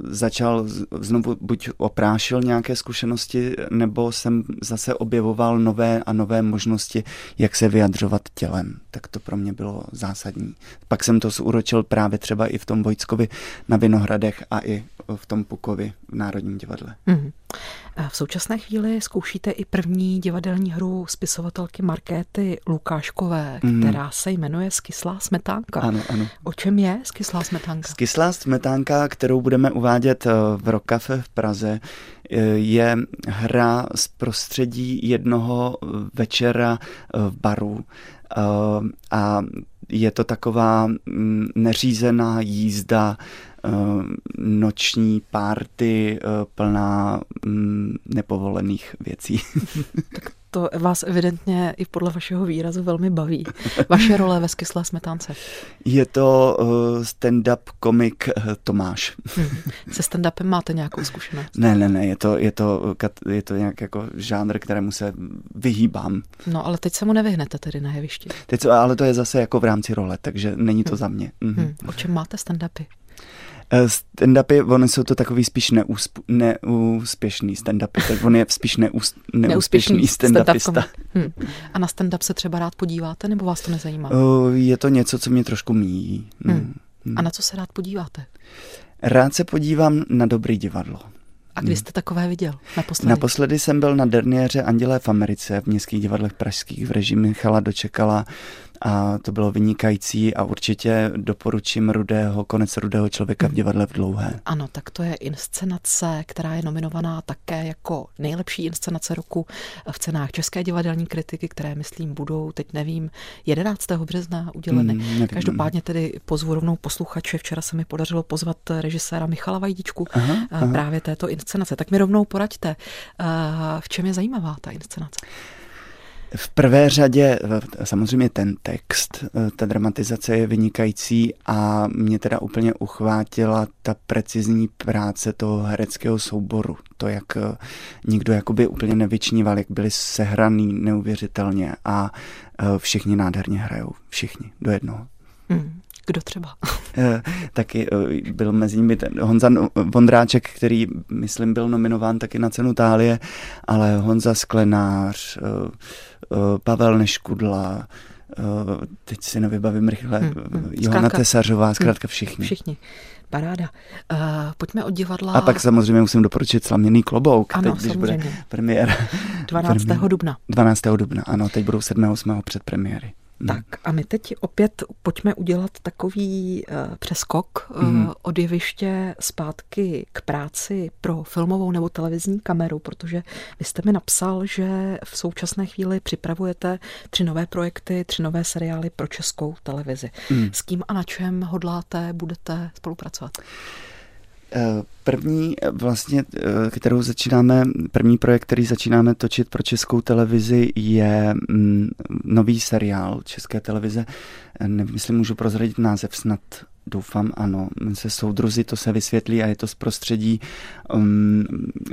začal znovu buď oprášil nějaké zkušenosti, nebo jsem zase objevoval nové a nové možnosti, jak se vyjadřovat tělem. Tak to pro mě bylo zásadní. Pak jsem to zúročil právě třeba i v tom Vojtskovi na Vinohradech a i v tom Pukovi v Národním divadle. Mm-hmm.
V současné chvíli zkoušíte i první divadelní hru spisovatelky Markéty Lukáškové, mm. která se jmenuje Skyslá smetánka.
Ano, ano.
O čem je Skyslá smetánka?
Skyslá smetánka, kterou budeme uvádět eh, v Rokafe v Praze, eh, je hra z prostředí jednoho večera eh, v baru. A je to taková mm, neřízená jízda noční párty eh, plná mm, nepovolených věcí.
tak to vás evidentně i podle vašeho výrazu velmi baví. Vaše role ve Skyslé smetánce.
Je to uh, stand-up komik Tomáš. Hmm.
Se stand-upem máte nějakou zkušenost?
Ne, ne, ne, je to, je to, je to nějak jako žánr, kterému se vyhýbám.
No, ale teď se mu nevyhnete tedy na jevišti.
Teď, ale to je zase jako v rámci role, takže není to hmm. za mě. Mhm.
Hmm. O čem máte stand-upy?
Eh, stand-upy, oni jsou to takový spíš neúsp, neúspěšný stand-upy, tak on je spíš neús, neúspěšný stand-upista. Hmm.
A na stand-up se třeba rád podíváte, nebo vás to nezajímá?
Uh, je to něco, co mě trošku míjí.
Hmm. Hmm. A na co se rád podíváte?
Rád se podívám na dobrý divadlo.
A kdy jste takové viděl naposledy?
Naposledy jsem byl na derniéře Andělé v Americe v městských divadlech pražských v režii Michala Dočekala a to bylo vynikající a určitě doporučím Rudého, konec Rudého člověka v mhm. divadle v Dlouhé.
Ano, tak to je inscenace, která je nominovaná také jako nejlepší inscenace roku v cenách České divadelní kritiky, které, myslím, budou, teď nevím, 11. března uděleny. Nevím. Každopádně tedy pozvu rovnou posluchače. Včera se mi podařilo pozvat režiséra Michala Vajdičku aha, aha. právě této inscenace. Tak mi rovnou poraďte, v čem je zajímavá ta inscenace?
V prvé řadě samozřejmě ten text, ta dramatizace je vynikající a mě teda úplně uchvátila ta precizní práce toho hereckého souboru. To, jak nikdo jakoby úplně nevyčníval, jak byli sehraný neuvěřitelně a všichni nádherně hrajou. Všichni, do jednoho.
Hmm. Kdo třeba?
Eh, taky eh, byl mezi nimi ten Honza Vondráček, který, myslím, byl nominován taky na cenu Tálie, ale Honza Sklenář, eh, Pavel Neškudla, teď si nevybavím rychle, hmm, hmm. Johana Tesařová, zkrátka všichni.
Všichni. Paráda. Uh, pojďme od divadla.
A pak samozřejmě musím doporučit Slaměný klobouk,
ano,
teď, když bude premiér.
12. dubna.
12. dubna, ano, teď budou 7. 8. premiéry.
Hmm. Tak a my teď opět pojďme udělat takový uh, přeskok uh, mm. od jeviště zpátky k práci pro filmovou nebo televizní kameru, protože vy jste mi napsal, že v současné chvíli připravujete tři nové projekty, tři nové seriály pro českou televizi. Mm. S kým a na čem hodláte, budete spolupracovat?
Eh, první eh, vlastně, eh, kterou začínáme, první projekt, který začínáme točit pro českou televizi je mm, nový seriál české televize. Nemyslím, můžu prozradit název snad Doufám, ano. Se soudruzi to se vysvětlí a je to z prostředí um,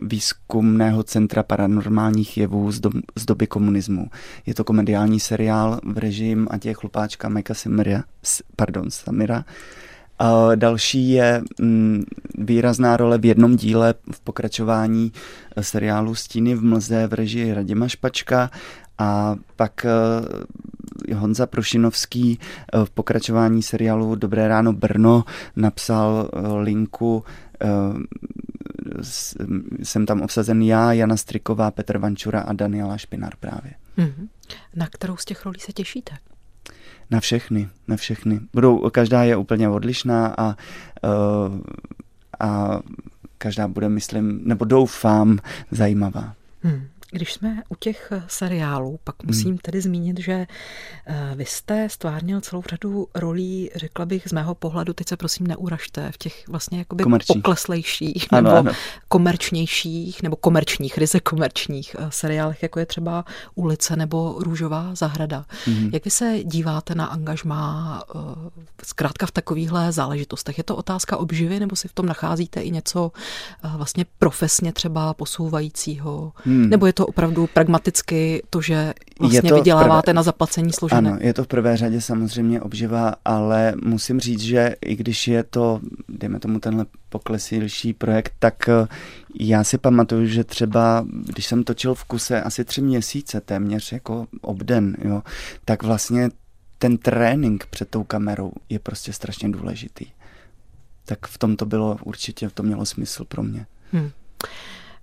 výzkumného centra paranormálních jevů z, do, z doby komunismu. Je to komediální seriál v režim a těch chlupáčka Majka Samira, pardon, Samira další je mm, výrazná role v jednom díle v pokračování eh, seriálu Stíny v mlze v režii Radima Špačka a pak eh, Honza Prošinovský eh, v pokračování seriálu Dobré ráno Brno napsal linku jsem tam obsazen já, Jana Striková, Petr Vančura a Daniela Špinar právě. Mm-hmm.
Na kterou z těch rolí se těšíte?
Na všechny, na všechny. Budou, každá je úplně odlišná a, uh, a každá bude, myslím, nebo doufám, zajímavá.
Hmm. Když jsme u těch eh, seriálů, pak hmm. musím tedy zmínit, že eh, vy jste stvárnil celou řadu rolí, řekla bych z mého pohledu, teď se prosím neuražte, v těch vlastně jakoby Komerčních. pokleslejších ano, nebo ano. komerčnějších nebo komerčních, ryze komerčních eh, seriálech, jako je třeba Ulice nebo Růžová zahrada. Hmm. Jak vy se díváte na angažmá zkrátka v takovýchhle záležitostech? Je to otázka obživy nebo si v tom nacházíte i něco vlastně profesně třeba posouvajícího? Hmm. Nebo je to to opravdu pragmaticky to, že vlastně to vyděláváte prvé, na zaplacení složené?
Ano, je to v prvé řadě samozřejmě obživa, ale musím říct, že i když je to, dejme tomu tenhle poklesilší projekt, tak eh, já si pamatuju, že třeba, když jsem točil v kuse asi tři měsíce, téměř jako obden, jo, tak vlastně ten trénink před tou kamerou je prostě strašně důležitý. Tak v tom to bylo určitě, to mělo smysl pro mě. Hmm.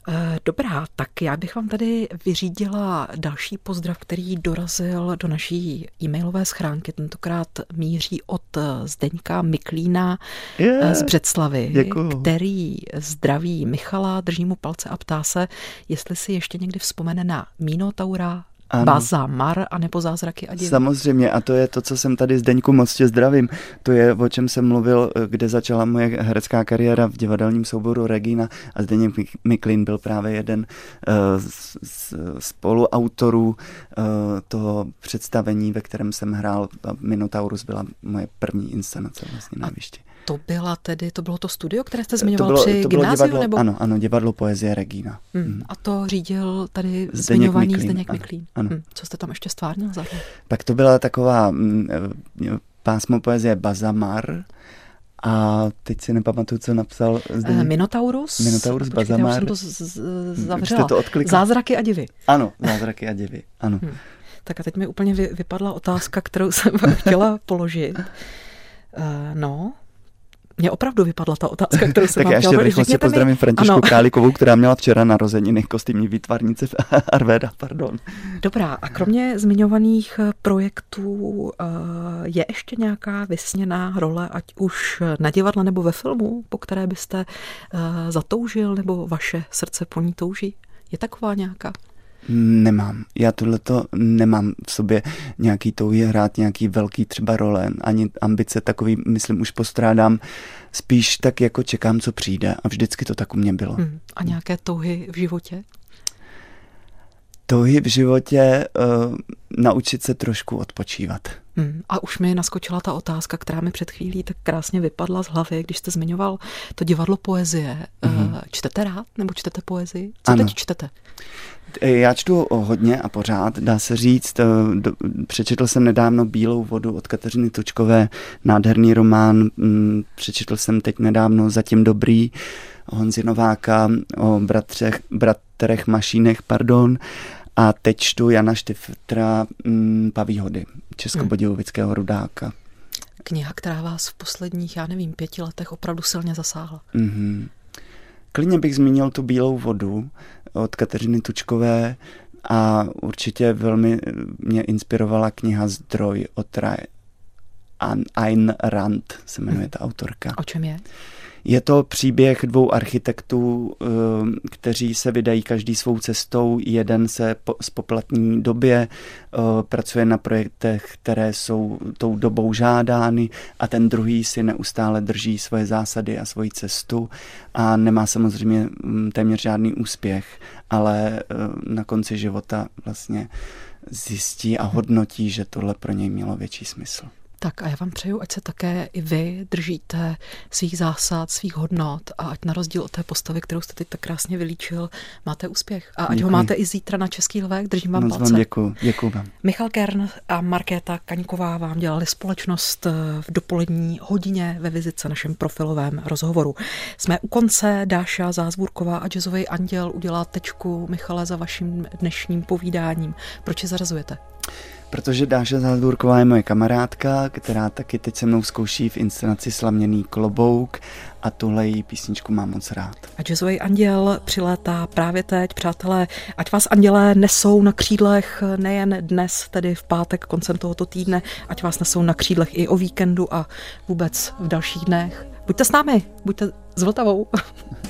Eh, dobrá, tak já bych vám tady vyřídila další pozdrav, který dorazil do naší e-mailové schránky. Tentokrát míří od Zdeňka Miklína yeah, z Břeclavy, děkuju. který zdraví Michala, drží mu palce a ptá se, jestli si ještě někdy vzpomene na Minotaura, ano. Baza, Mar a nebo Zázraky a divy.
Samozřejmě a to je to, co jsem tady Zdeňku moc tě zdravím. To je, o čem jsem mluvil, kde začala moje herecká kariéra v divadelním souboru Regina a Zdeněk Miklin byl právě jeden uh, z, z spoluautorů uh, toho představení, ve kterém jsem hrál. Minotaurus byla moje první inscenace vlastně na jevišti
to byla tedy, to bylo to studio, které jste zmiňoval to bylo, při to bylo gymnáziu?
Divadlo,
nebo?
Ano, ano, divadlo Poezie Regina.
Hmm. Hmm. A to řídil tady Zdeněk zmiňovaný Miklín, Zdeněk Miklín. Ano. Hmm. Co jste tam ještě stvárnil za to?
Tak to byla taková mm, eh, pásmo poezie Bazamar, a teď si nepamatuju, co napsal
zde. Eh, Minotaurus.
Minotaurus Počkejte, Bazamar. Já jsem
to z- z- zavřela. to Zázraky a divy.
Ano, zázraky a divy, ano. Hmm.
Tak a teď mi úplně vy, vypadla otázka, kterou jsem vám chtěla položit. Uh, no, mě opravdu vypadla ta otázka, kterou jsem
Tak já ještě rychlosti pozdravím mi... Františku ano. Králikovou, která měla včera narozeniny kostýmní výtvarnice v Arvéda, pardon.
Dobrá, a kromě zmiňovaných projektů eh, je ještě nějaká vysněná role, ať už na divadle nebo ve filmu, po které byste eh, zatoužil, nebo vaše srdce po ní touží? Je taková nějaká?
Nemám. Já tohleto nemám v sobě nějaký touhy hrát nějaký velký třeba role, ani ambice takový, myslím, už postrádám. Spíš tak jako čekám, co přijde a vždycky to tak u mě bylo. Hmm.
A nějaké touhy v životě?
touhy v životě uh, naučit se trošku odpočívat.
Hmm. A už mi naskočila ta otázka, která mi před chvílí tak krásně vypadla z hlavy, když jste zmiňoval to divadlo poezie. Mm-hmm. Čtete rád nebo čtete poezii? Co ano. teď čtete?
Já čtu hodně a pořád, dá se říct. Přečetl jsem nedávno Bílou vodu od Kateřiny Tučkové, nádherný román. Mm, přečetl jsem teď nedávno Zatím dobrý Honzi Nováka o bratřech, bratrech Mašínech, pardon. A teď čtu Jana Štiftra mm, Pavíhody, českobudějovického rudáka.
Kniha, která vás v posledních, já nevím, pěti letech opravdu silně zasáhla.
Mm-hmm. Klidně bych zmínil tu Bílou vodu od Kateřiny Tučkové a určitě velmi mě inspirovala kniha Zdroj od Ayn Rand, se jmenuje ta autorka.
O čem je?
Je to příběh dvou architektů, eh, kteří se vydají každý svou cestou. Jeden se po spoplatní době eh, pracuje na projektech, které jsou tou dobou žádány a ten druhý si neustále drží svoje zásady a svoji cestu a nemá samozřejmě mm, téměř žádný úspěch, ale eh, na konci života vlastně zjistí a hodnotí, že tohle pro něj mělo větší smysl.
Tak a já vám přeju, ať se také i vy držíte svých zásad, svých hodnot a ať na rozdíl od té postavy, kterou jste teď tak krásně vylíčil, máte úspěch. A ať děkuji. ho máte i zítra na Český lvek, držím vám Moc palce.
Vám děkuji, děkuji vám.
Michal Kern a Markéta Kaňková vám dělali společnost v dopolední hodině ve vizice našem profilovém rozhovoru. Jsme u konce, Dáša Zázvůrková a jazzový anděl udělá tečku Michale za vaším dnešním povídáním. Proč je zarazujete?
Protože Dáša Zádvorková je moje kamarádka, která taky teď se mnou zkouší v inscenaci Slaměný klobouk a tuhle její písničku mám moc rád.
A jazzový anděl přilétá právě teď, přátelé, ať vás andělé nesou na křídlech nejen dnes, tedy v pátek koncem tohoto týdne, ať vás nesou na křídlech i o víkendu a vůbec v dalších dnech. Buďte s námi, buďte s Vltavou.